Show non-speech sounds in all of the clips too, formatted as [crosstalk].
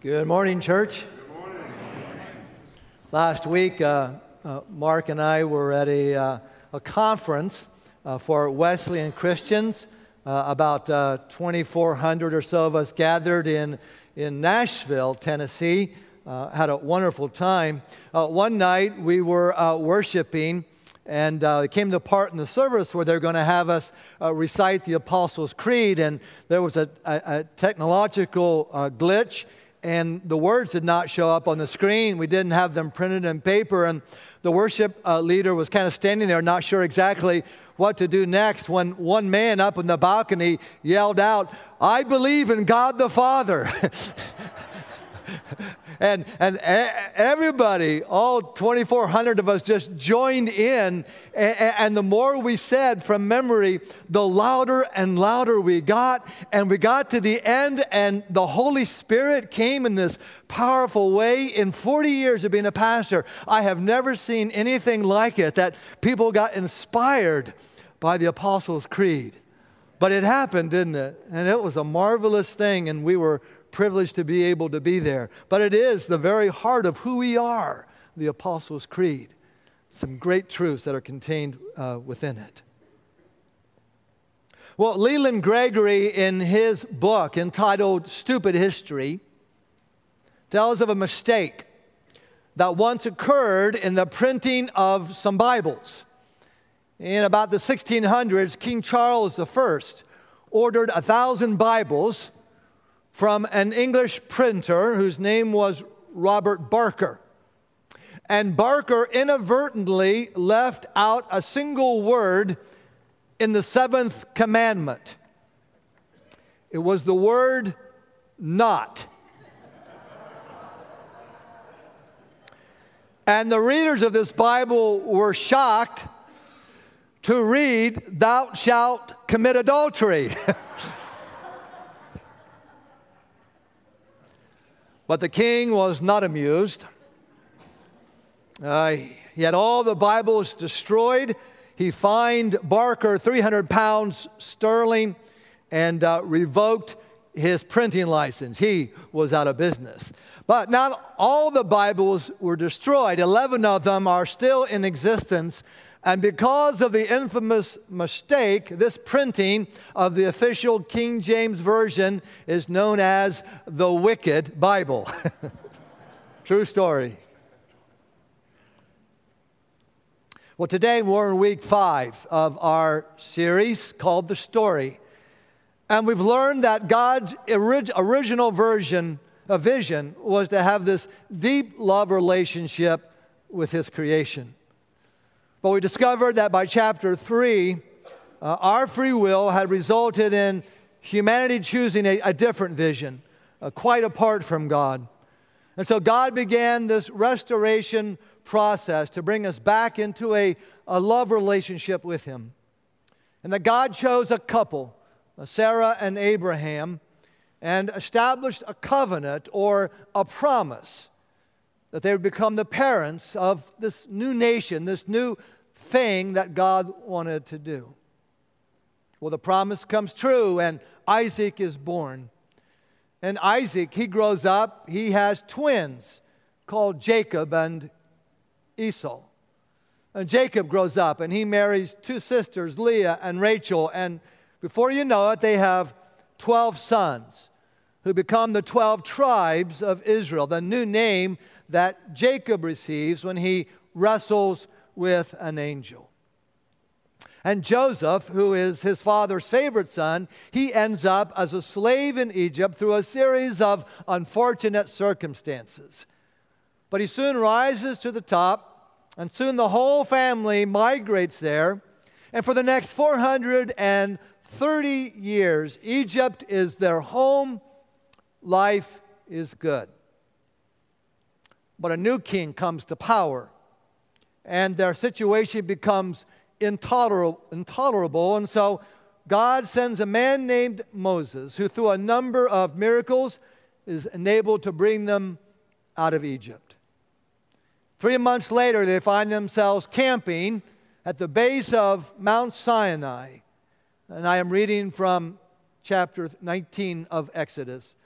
Good morning, church. Good morning. Last week, uh, uh, Mark and I were at a, uh, a conference uh, for Wesleyan Christians. Uh, about uh, 2,400 or so of us gathered in, in Nashville, Tennessee. had a wonderful time. one night, we were worshiping, and it came to the part in the service where they're going to have us recite the Apostles' Creed, and there was a, a, a technological glitch and the words did not show up on the screen. We didn't have them printed in paper, and the worship uh, leader was kind of standing there, not sure exactly what to do next, when one man up in the balcony yelled out, I believe in God the Father. [laughs] and, and everybody, all 2,400 of us, just joined in. And the more we said from memory, the louder and louder we got. And we got to the end, and the Holy Spirit came in this powerful way. In 40 years of being a pastor, I have never seen anything like it that people got inspired by the Apostles' Creed. But it happened, didn't it? And it was a marvelous thing, and we were privileged to be able to be there. But it is the very heart of who we are, the Apostles' Creed. Some great truths that are contained uh, within it. Well, Leland Gregory, in his book entitled Stupid History, tells of a mistake that once occurred in the printing of some Bibles. In about the 1600s, King Charles I ordered a thousand Bibles from an English printer whose name was Robert Barker. And Barker inadvertently left out a single word in the seventh commandment. It was the word not. and the readers of this Bible were shocked to read, Thou shalt commit adultery. [laughs] But the king was not amused. Uh, he had all the Bibles destroyed. He fined Barker 300 pounds sterling and uh, revoked his printing license. He was out of business. But not all the Bibles were destroyed, 11 of them are still in existence and because of the infamous mistake, this printing of the official King James Version is known as the Wicked Bible. [laughs] True story. Well, today we're in week five of our series called The Story. And we've learned that God's orig- original version, a vision, was to have this deep love relationship with His creation. But we discovered that by chapter 3, uh, our free will had resulted in humanity choosing a, a different vision, uh, quite apart from God. And so God began this restoration process to bring us back into a, a love relationship with Him. And that God chose a couple, uh, Sarah and Abraham, and established a covenant or a promise that they would become the parents of this new nation, this new thing that God wanted to do. Well, the promise comes true, and Isaac is born. And Isaac, he grows up, he has twins called Jacob and Esau. And Jacob grows up and he marries two sisters, Leah and Rachel. And before you know it, they have 12 sons who become the 12 tribes of Israel, the new name that Jacob receives when he wrestles with an angel. And Joseph, who is his father's favorite son, he ends up as a slave in Egypt through a series of unfortunate circumstances. But he soon rises to the top, and soon the whole family migrates there. And for the next 430 years, Egypt is their home. Life is good. But a new king comes to power, and their situation becomes intolerable, intolerable. And so God sends a man named Moses, who, through a number of miracles, is enabled to bring them out of Egypt. Three months later, they find themselves camping at the base of Mount Sinai. And I am reading from chapter 19 of Exodus,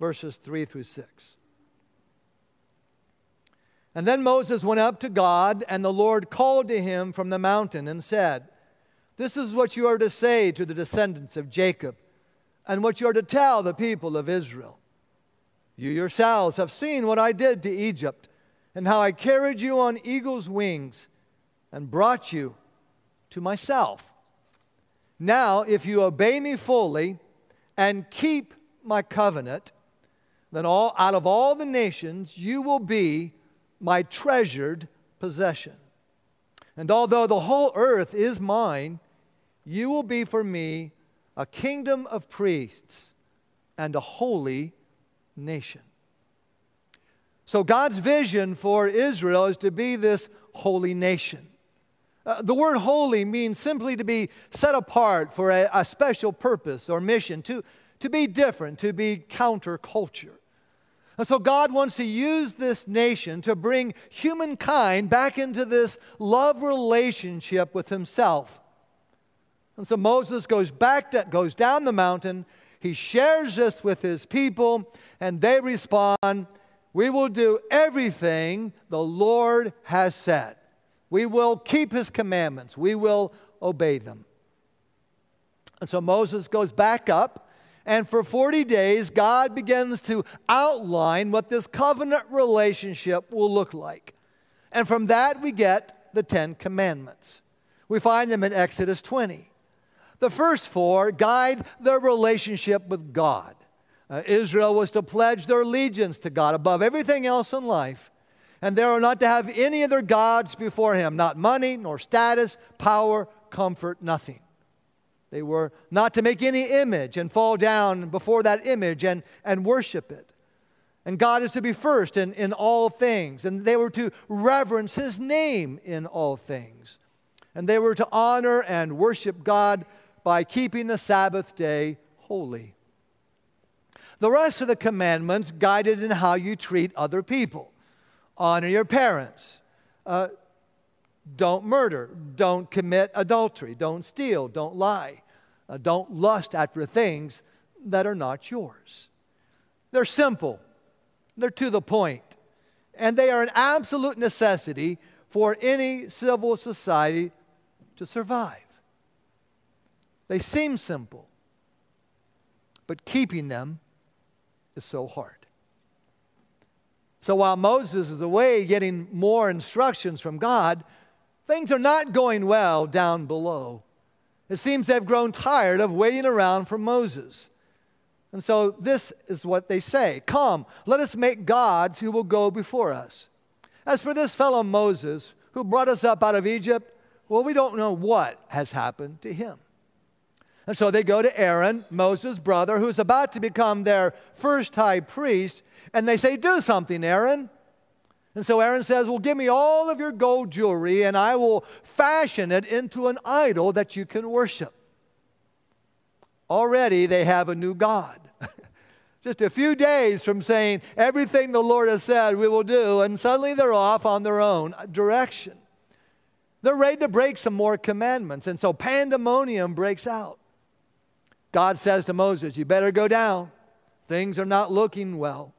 verses 3 through 6. And then Moses went up to God, and the Lord called to him from the mountain and said, This is what you are to say to the descendants of Jacob, and what you are to tell the people of Israel. You yourselves have seen what I did to Egypt, and how I carried you on eagle's wings and brought you to myself. Now, if you obey me fully and keep my covenant, then all, out of all the nations you will be my treasured possession. And although the whole earth is mine, you will be for me a kingdom of priests and a holy nation. So, God's vision for Israel is to be this holy nation. Uh, the word holy means simply to be set apart for a, a special purpose or mission, to, to be different, to be counterculture. And so God wants to use this nation to bring humankind back into this love relationship with himself. And so Moses goes back to, goes down the mountain, he shares this with his people, and they respond, "We will do everything the Lord has said. We will keep his commandments. We will obey them." And so Moses goes back up and for 40 days, God begins to outline what this covenant relationship will look like. And from that, we get the Ten Commandments. We find them in Exodus 20. The first four guide their relationship with God. Uh, Israel was to pledge their allegiance to God above everything else in life, and they are not to have any other gods before Him, not money, nor status, power, comfort, nothing. They were not to make any image and fall down before that image and, and worship it. And God is to be first in, in all things. And they were to reverence His name in all things. And they were to honor and worship God by keeping the Sabbath day holy. The rest of the commandments guided in how you treat other people. Honor your parents. Uh, don't murder. Don't commit adultery. Don't steal. Don't lie. Uh, don't lust after things that are not yours. They're simple, they're to the point, and they are an absolute necessity for any civil society to survive. They seem simple, but keeping them is so hard. So while Moses is away getting more instructions from God, things are not going well down below. It seems they've grown tired of waiting around for Moses. And so this is what they say Come, let us make gods who will go before us. As for this fellow Moses, who brought us up out of Egypt, well, we don't know what has happened to him. And so they go to Aaron, Moses' brother, who's about to become their first high priest, and they say, Do something, Aaron. And so Aaron says, Well, give me all of your gold jewelry, and I will fashion it into an idol that you can worship. Already they have a new God. [laughs] Just a few days from saying everything the Lord has said we will do, and suddenly they're off on their own direction. They're ready to break some more commandments, and so pandemonium breaks out. God says to Moses, You better go down. Things are not looking well.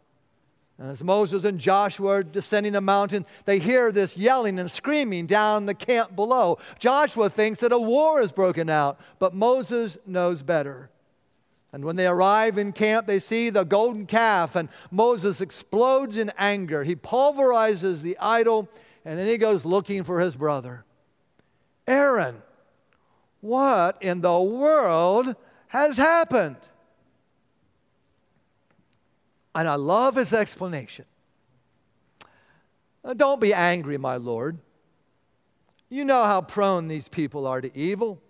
And as Moses and Joshua are descending the mountain, they hear this yelling and screaming down the camp below. Joshua thinks that a war has broken out, but Moses knows better. And when they arrive in camp, they see the golden calf, and Moses explodes in anger. He pulverizes the idol, and then he goes looking for his brother. Aaron, what in the world has happened? And I love his explanation. Don't be angry, my Lord. You know how prone these people are to evil.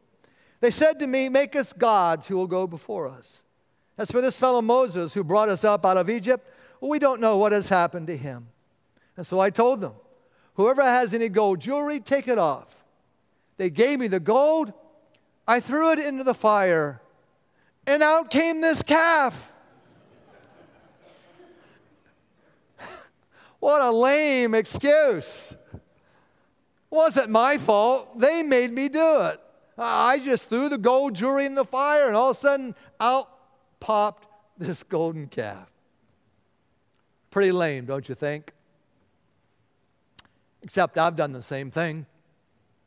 They said to me, Make us gods who will go before us. As for this fellow Moses who brought us up out of Egypt, we don't know what has happened to him. And so I told them, Whoever has any gold jewelry, take it off. They gave me the gold. I threw it into the fire, and out came this calf. What a lame excuse. Wasn't my fault. They made me do it. I just threw the gold jewelry in the fire, and all of a sudden, out popped this [laughs] golden calf. Pretty lame, don't you think? Except I've done the same thing,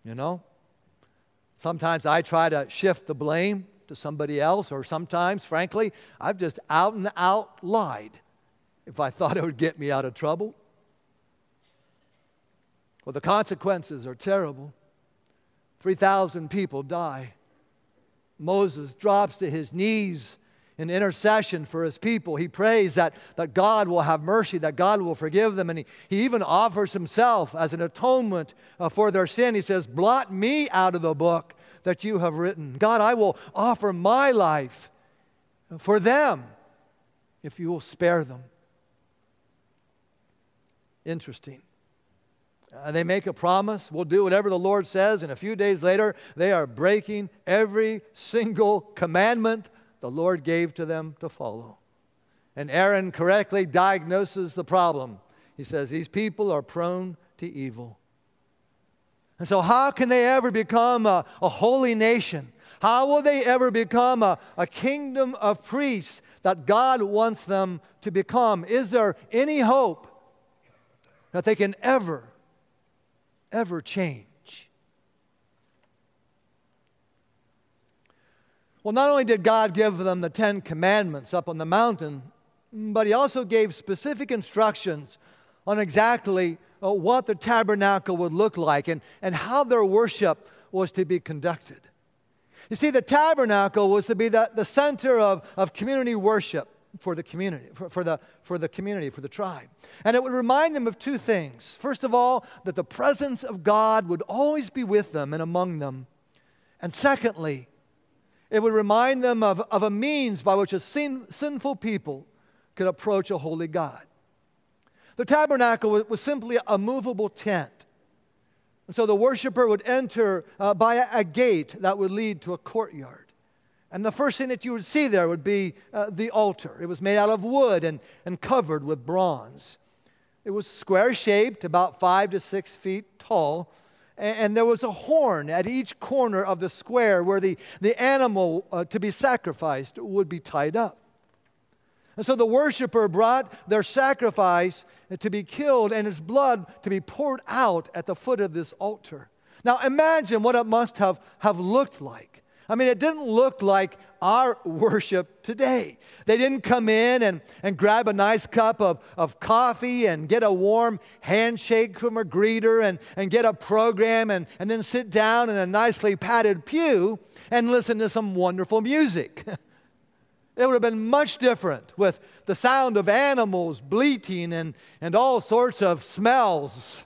you know? Sometimes I try to shift the blame to somebody else, or sometimes, frankly, I've just out and out lied if I [laughs] thought it would get me out of trouble. Well, the consequences are terrible. 3,000 people die. Moses drops to his knees in intercession for his people. He prays that, that God will have mercy, that God will forgive them. And he, he even offers himself as an atonement uh, for their sin. He says, Blot me out of the book that you have written. God, I will offer my life for them if you will spare them. Interesting. Uh, they make a promise, we'll do whatever the Lord says, and a few days later, they are breaking every single commandment the Lord gave to them to follow. And Aaron correctly diagnoses the problem. He says, These people are prone to evil. And so, how can they ever become a, a holy nation? How will they ever become a, a kingdom of priests that God wants them to become? Is there any hope that they can ever, ever change? Well, not only did God give them the Ten Commandments up on the mountain, but He also gave specific instructions on exactly uh, what the tabernacle would look like and, and how their worship was to be conducted. You see, the tabernacle was to be the, the center of, of community worship for the community, for, for, the, for the community, for the tribe. And it would remind them of two things. First of all, that the presence of God would always be with them and among them. And secondly, it would remind them of, of a means by which a sin, sinful people could approach a holy God. The tabernacle was, was simply a movable tent. And so the worshiper would enter uh, by a, a, gate that would lead to a courtyard. And the first thing that you would see there would be uh, the altar. It was made out of wood and, and covered with bronze. It was square shaped, about five to six feet tall, and there was a horn at each corner of the square where the, the animal uh, to be sacrificed would be tied up. And so the worshiper brought their sacrifice to be killed and its blood to be poured out at the foot of this altar. Now imagine what it must have, have looked like. I mean, it didn't look like our worship today. They didn't come in and, and grab a nice cup of, of coffee and get a warm handshake from a greeter and, and get a program and, and then sit down in a nicely padded pew and listen to some wonderful music. [laughs] It would have been much different with the sound of animals bleating and, and all sorts of smells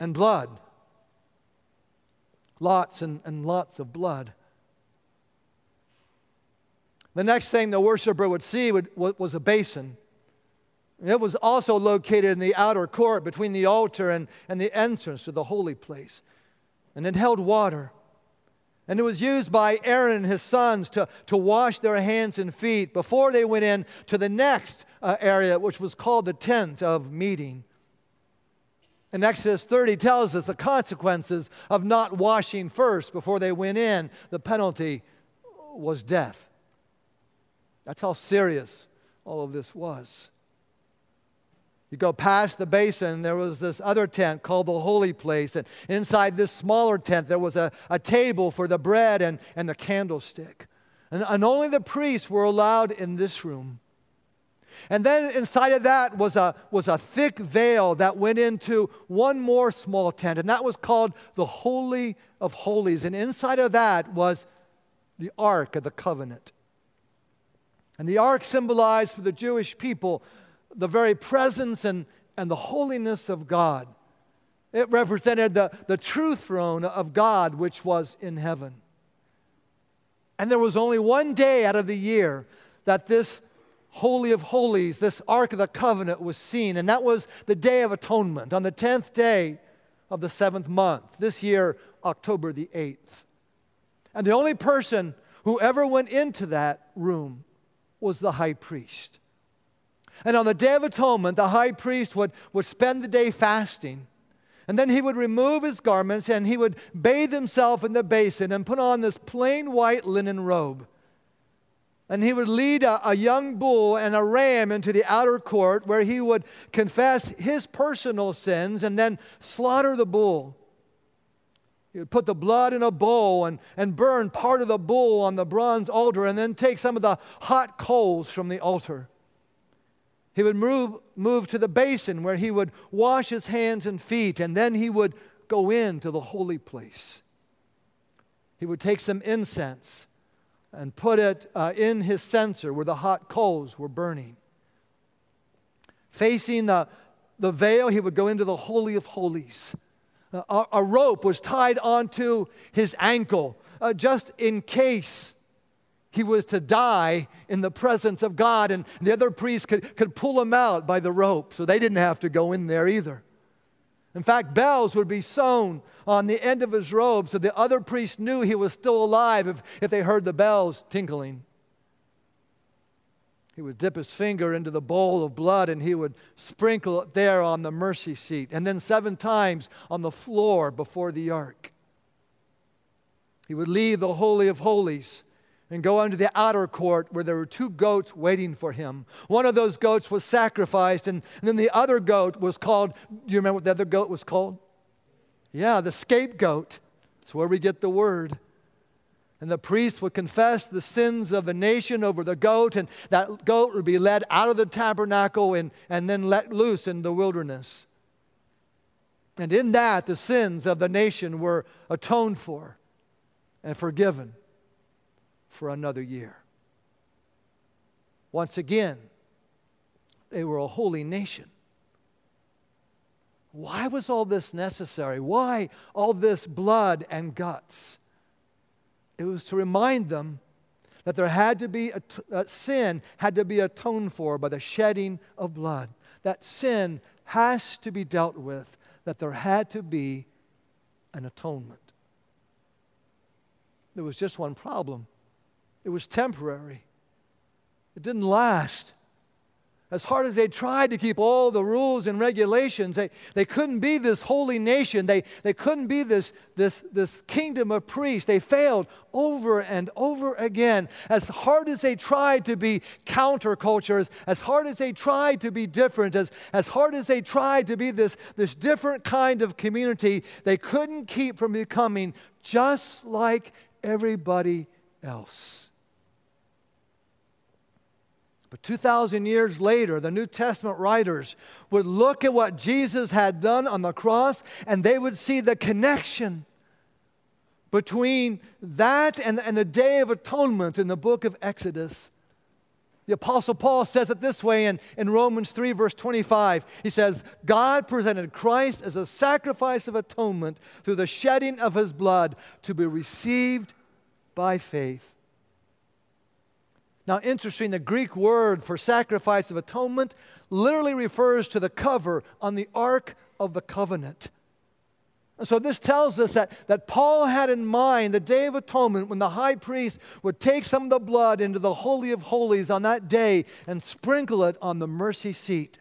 and blood. Lots and, and lots of blood. The next thing the worshiper would see would, was a basin. It was also located in the outer court between the altar and, and the entrance to the holy place. And it held water. And it was used by Aaron and his sons to, to wash their hands and feet before they went in to the next uh, area, which was called the tent of meeting. And Exodus 30 tells us the consequences of not washing first before they went in. The penalty was death. That's how serious all of this was. You go past the basin, there was this other tent called the holy place. And inside this smaller tent, there was a, a table for the bread and, and the candlestick. And, and only the priests were allowed in this room. And then inside of that was a, was a thick veil that went into one more small tent, and that was called the Holy of Holies. And inside of that was the Ark of the Covenant. And the ark symbolized for the Jewish people the very presence and, and the holiness of God. It represented the, the true throne of God, which was in heaven. And there was only one day out of the year that this Holy of Holies, this Ark of the Covenant, was seen, and that was the Day of Atonement on the 10th day of the seventh month, this year, October the 8th. And the only person who ever went into that room was the high priest. And on the Day of Atonement, the high priest would, would spend the day fasting. And then he would remove his garments and he would bathe himself in the basin and put on this plain white linen robe. And he would lead a, a, young bull and a ram into the outer court where he would confess his personal sins and then slaughter the bull. He would put the blood in a bowl and, and burn part of the bull on the bronze altar and then take some of the hot coals from the altar. He would move, move to the basin where he would wash his hands and feet and then he would go into the holy place. He would take some incense and put it uh, in his censer where the hot coals were burning. Facing the, the veil, he would go into the Holy of Holies. A, a, rope was tied onto his ankle uh, just in case he was to die in the presence of God, and the other priests could, could pull him out by the rope, so they didn't have to go in there either. In fact, bells would be sewn on the end of his robe so the other priests knew he was still alive if, if they heard the bells tinkling. He would dip his finger into the bowl of blood and he would sprinkle it there on the mercy seat, and then seven times on the floor before the ark. He would leave the Holy of Holies and go into the outer court where there were two goats waiting for him. One of those goats was sacrificed, and, and then the other goat was called. Do you remember what the other goat was called? Yeah, the scapegoat. That's where we get the word. And the priest would confess the sins of the nation over the goat, and that goat would be led out of the tabernacle and, and then let loose in the wilderness. And in that, the sins of the nation were atoned for and forgiven for another year. Once again, they were a holy nation. Why was all this necessary? Why all this blood and guts? It was to remind them that there had to be a, sin had to be atoned for by the shedding of blood. That sin has to be dealt with, that there had to be an atonement. There was just one problem it was temporary, it didn't last. As hard as they tried to keep all the rules and regulations, they, they couldn't be this holy nation. They, they couldn't be this, this, this kingdom of priests. They failed over and over again. As hard as they tried to be countercultures, as hard as they tried to be different, as, as hard as they tried to be this, this different kind of community, they couldn't keep from becoming just like everybody else. But 2,000 years later, the New Testament writers would look at what Jesus had done on the cross and they would see the connection between that and, and the Day of Atonement in the book of Exodus. The Apostle Paul says it this way in, in Romans 3, verse 25. He says, God presented Christ as a sacrifice of atonement through the shedding of his blood to be received by faith. Now, interesting, the Greek word for sacrifice of atonement literally refers to the cover on the Ark of the Covenant. And so this tells us that, that Paul had in mind the Day of Atonement when the high priest would take some of the blood into the Holy of Holies on that day and sprinkle it on the mercy seat.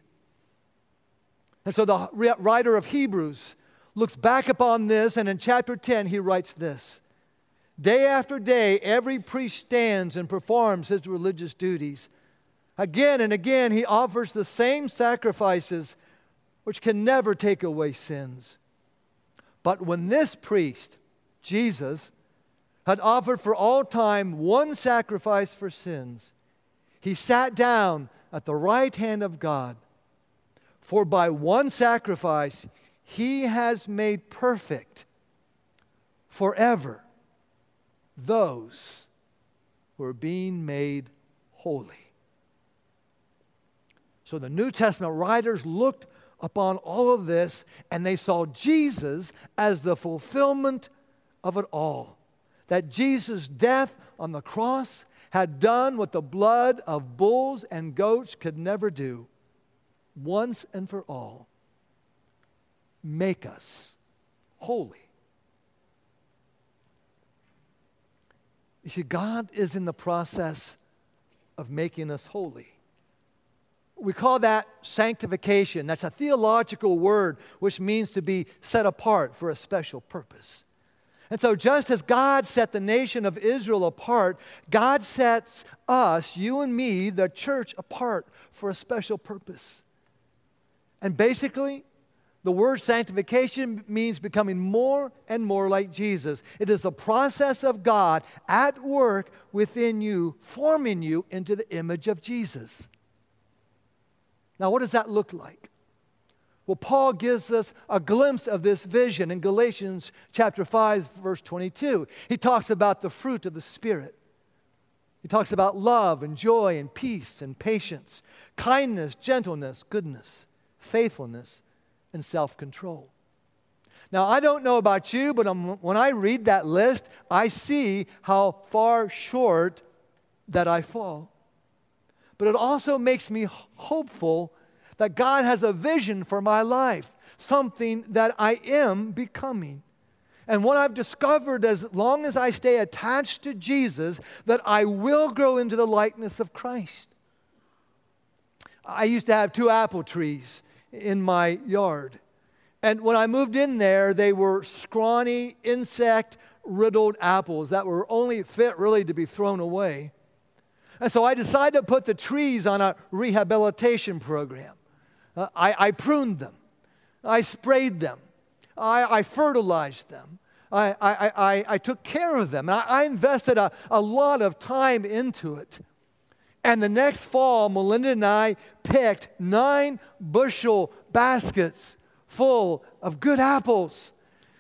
And so the writer of Hebrews looks back upon this, and in chapter 10, he writes this Day after day, every priest stands and performs his religious duties. Again and again, he offers the same sacrifices which can never take away sins. But when this priest, Jesus, had offered for all time one sacrifice for sins, he sat down at the right hand of God. For by one sacrifice, he has made perfect forever those who are being made holy. So the New Testament writers looked upon all of this and they saw Jesus as the fulfillment of it all. That Jesus' death on the cross had done what the blood of bulls and goats could never do once and for all make us holy. You see, God is in the process of making us holy. We call that sanctification. That's a theological word which means to be set apart for a special purpose. And so, just as God set the nation of Israel apart, God sets us, you and me, the church, apart for a special purpose. And basically, the word sanctification means becoming more and more like Jesus. It is the process of God at work within you, forming you into the image of Jesus. Now, what does that look like? Well, Paul gives us a glimpse of this vision in Galatians chapter 5 verse 22. He talks about the fruit of the spirit. He talks about love and joy and peace and patience, kindness, gentleness, goodness, faithfulness, and self-control. Now, I don't know about you, but when I read that list, I see how far short that I fall. But it also makes me hopeful that God has a vision for my life, something that I am becoming. And what I've discovered as long as I stay attached to Jesus, that I will grow into the likeness of Christ. I used to have two apple trees in my yard. And when I moved in there, they were scrawny, insect riddled apples that were only fit really to be thrown away. And so I decided to put the trees on a rehabilitation program. Uh, I, I, pruned them, I sprayed them, I, I fertilized them. I, I, I, took care of them. I, I invested a, a lot of time into it. And the next fall, Melinda and I picked nine bushel baskets full of good apples.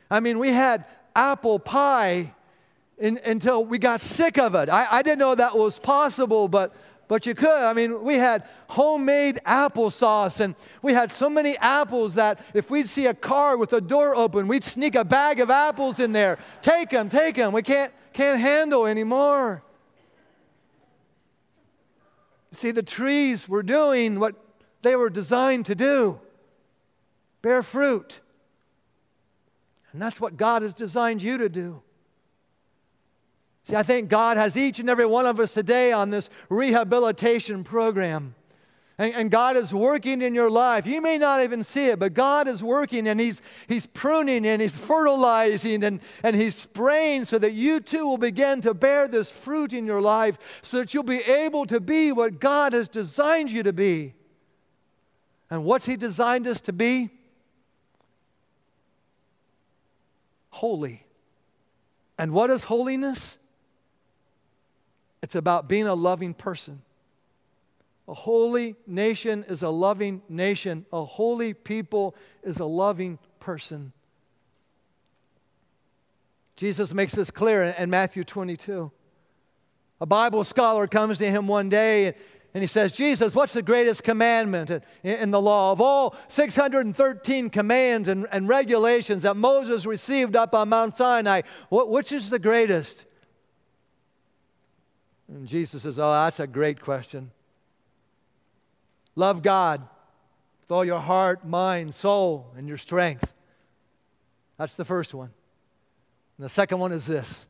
I mean, we had apple pie in, until we got sick of it. I, I didn't know that was possible, but but you could. I mean, we had homemade applesauce, and we had so many apples that if we'd see a car with a door open, we'd sneak a bag of apples in there. Take them, take them. We can't, can't handle anymore. See, the trees were doing what they were designed to do bear fruit. And that's what God has designed you to do. See, I think God has each and every one of us today on this rehabilitation program. And, and, God is working in your life. You may not even see it, but God is working and He's, he's pruning and He's fertilizing and, and He's spraying so that you too will begin to bear this fruit in your life so that you'll be able to be what God has designed you to be. And what's He designed us to be? Holy. And what is holiness? It's about being a loving person. A holy nation is a loving nation. A holy people is a loving person. Jesus makes this clear in Matthew 22. A Bible scholar comes to him one day and he says, Jesus, what's the greatest commandment in the law? Of all 613 commands and, and regulations that Moses received up on Mount Sinai, which is the greatest? And Jesus says, Oh, that's a great question. Love God with all your heart, mind, soul, and your strength. That's the first one. And the second one is this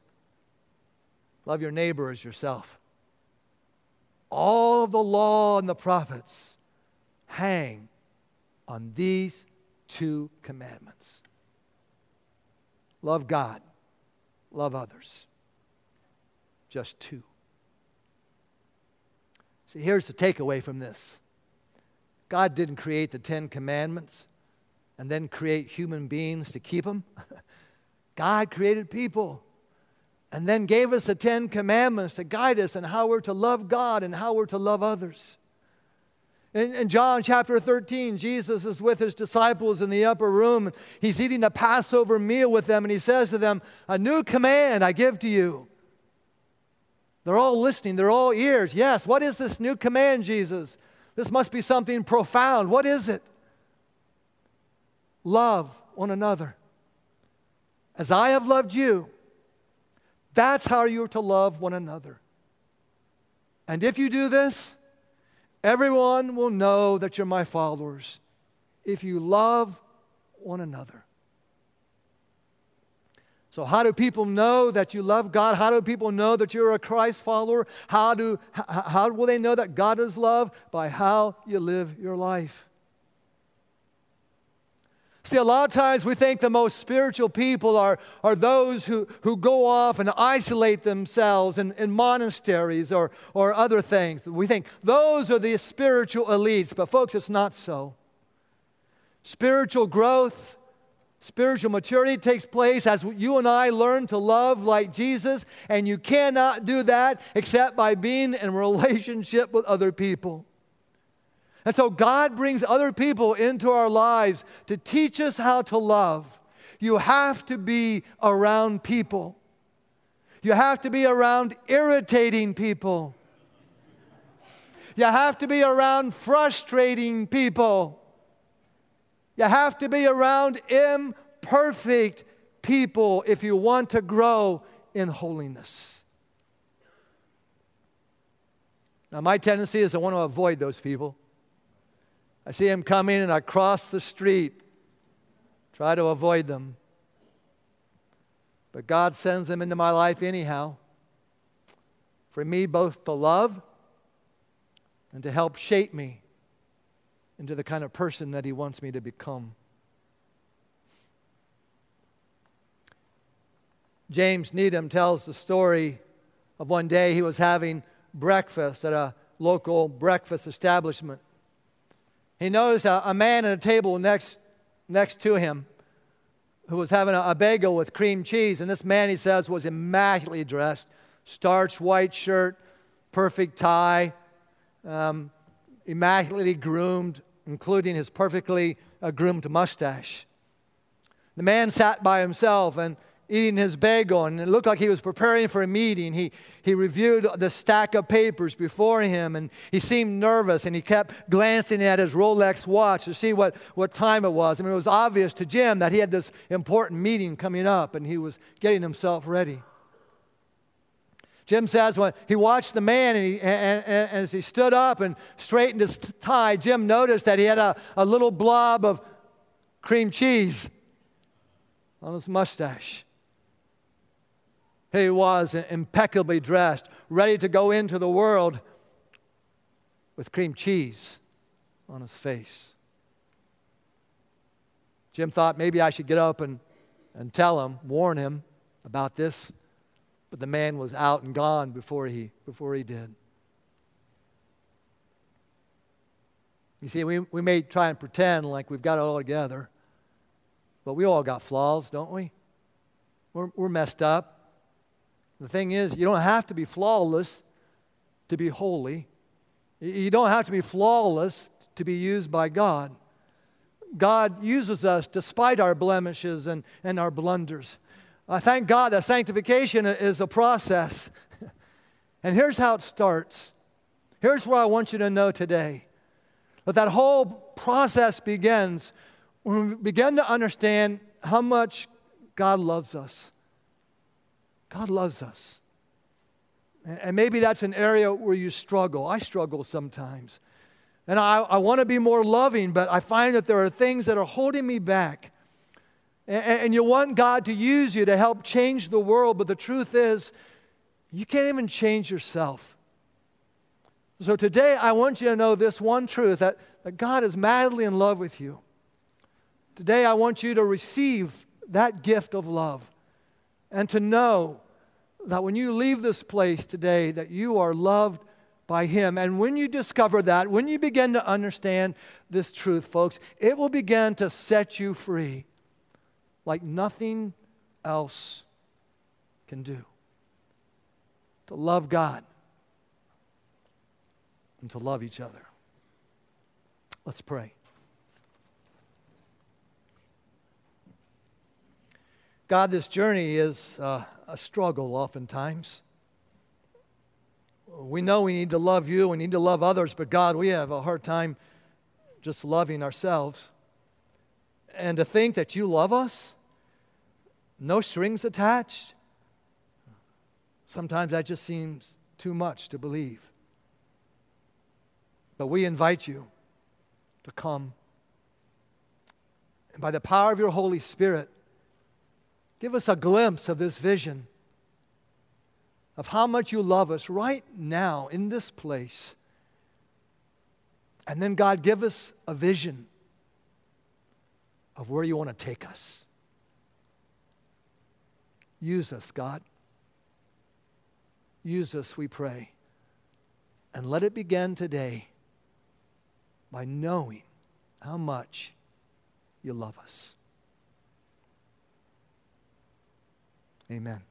love your neighbor as yourself. All of the law and the prophets hang on these two commandments love God, love others. Just two. See, here's the takeaway from this God didn't create the Ten Commandments and then create human beings to keep them. [laughs] God created people and then gave us the Ten Commandments to guide us in how we're to love God and how we're to love others. In, in, John chapter 13, Jesus is with his disciples in the upper room. He's eating the Passover meal with them, and he says to them, A new command I give to you they're all listening, they're all ears. Yes, what is this new command, Jesus? This must be something profound. What is it? Love one another. As I have loved you, that's how you're to love one another. And if you do this, everyone will know that you're my followers if you love one another. So, how do people know that you love God? How do people know that you're a Christ follower? How, do, how, how will they know that God is love? By how you live your life. See, a lot of times we think the most spiritual people are, are those who, who go off and isolate themselves in, in monasteries or, or other things. We think those are the spiritual elites, but folks, it's not so. Spiritual growth, spiritual maturity takes place as you and I learn to love like Jesus, and you cannot do that except by being in relationship with other people. And so God brings other people into our lives to teach us how to love. You have to be around people. You have to be around irritating people. You have to be around frustrating people. You have to be around imperfect people if you want to grow in holiness. Now, my tendency is I want to avoid those people. I see them coming and I cross the street, try to avoid them. But God sends them into my life anyhow for me both to love and to help shape me into the kind of person that He wants me to become. James Needham tells the story of one day he was having breakfast at a local breakfast establishment he noticed a, a man at a table next, next to him who was having a, a bagel with cream cheese. And this man, he says, was immaculately dressed starched white shirt, perfect tie, um, immaculately groomed, including his perfectly groomed mustache. The man sat by himself and eating his bagel, and it looked like he was preparing for a meeting. He, he reviewed the stack of papers before him, and he seemed nervous, and he kept glancing at his Rolex watch to see what, what time it was. I mean, it was obvious to Jim that he had this important meeting coming up, and he was getting himself ready. Jim says when he watched the man and, he, and, and, as he stood up and straightened his tie, Jim noticed that he had a, a little blob of cream cheese on his mustache. He was impeccably dressed, ready to go into the world with cream cheese on his face. Jim thought maybe I should get up and, and tell him, warn him about this, but the man was out and gone before he, before he did. You see, we, we may try and pretend like we've got it all together, but we all got flaws, don't we? We're, we're messed up. The thing is, you don't have to be flawless to be holy. You don't have to be flawless to be used by God. God uses us despite our blemishes and, and our blunders. I thank God that sanctification is a process. [laughs] and here's how it starts. Here's what I want you to know today that that whole process begins when we begin to understand how much God loves us. God loves us. And maybe that's an area where you struggle. I struggle sometimes. And I, I want to be more loving, but I find that there are things that are holding me back. And, you want God to use you to help change the world, but the truth is, you can't even change yourself. So today, I want you to know this one truth that, that God is madly in love with you. Today, I want you to receive that gift of love and to know that when you leave this place today that you are loved by him and when you discover that when you begin to understand this truth folks it will begin to set you free like nothing else can do to love god and to love each other let's pray God, this journey is uh, a struggle oftentimes. We know we need to love you, we need to love others, but God, we have a hard time just loving ourselves. And to think that you love us, no strings attached, sometimes that just seems too much to believe. But we invite you to come. And by the power of your Holy Spirit, Give us a glimpse of this vision of how much you love us right now in this place. And then, God, give us a vision of where you want to take us. Use us, God. Use us, we pray. And let it begin today by knowing how much you love us. Amen.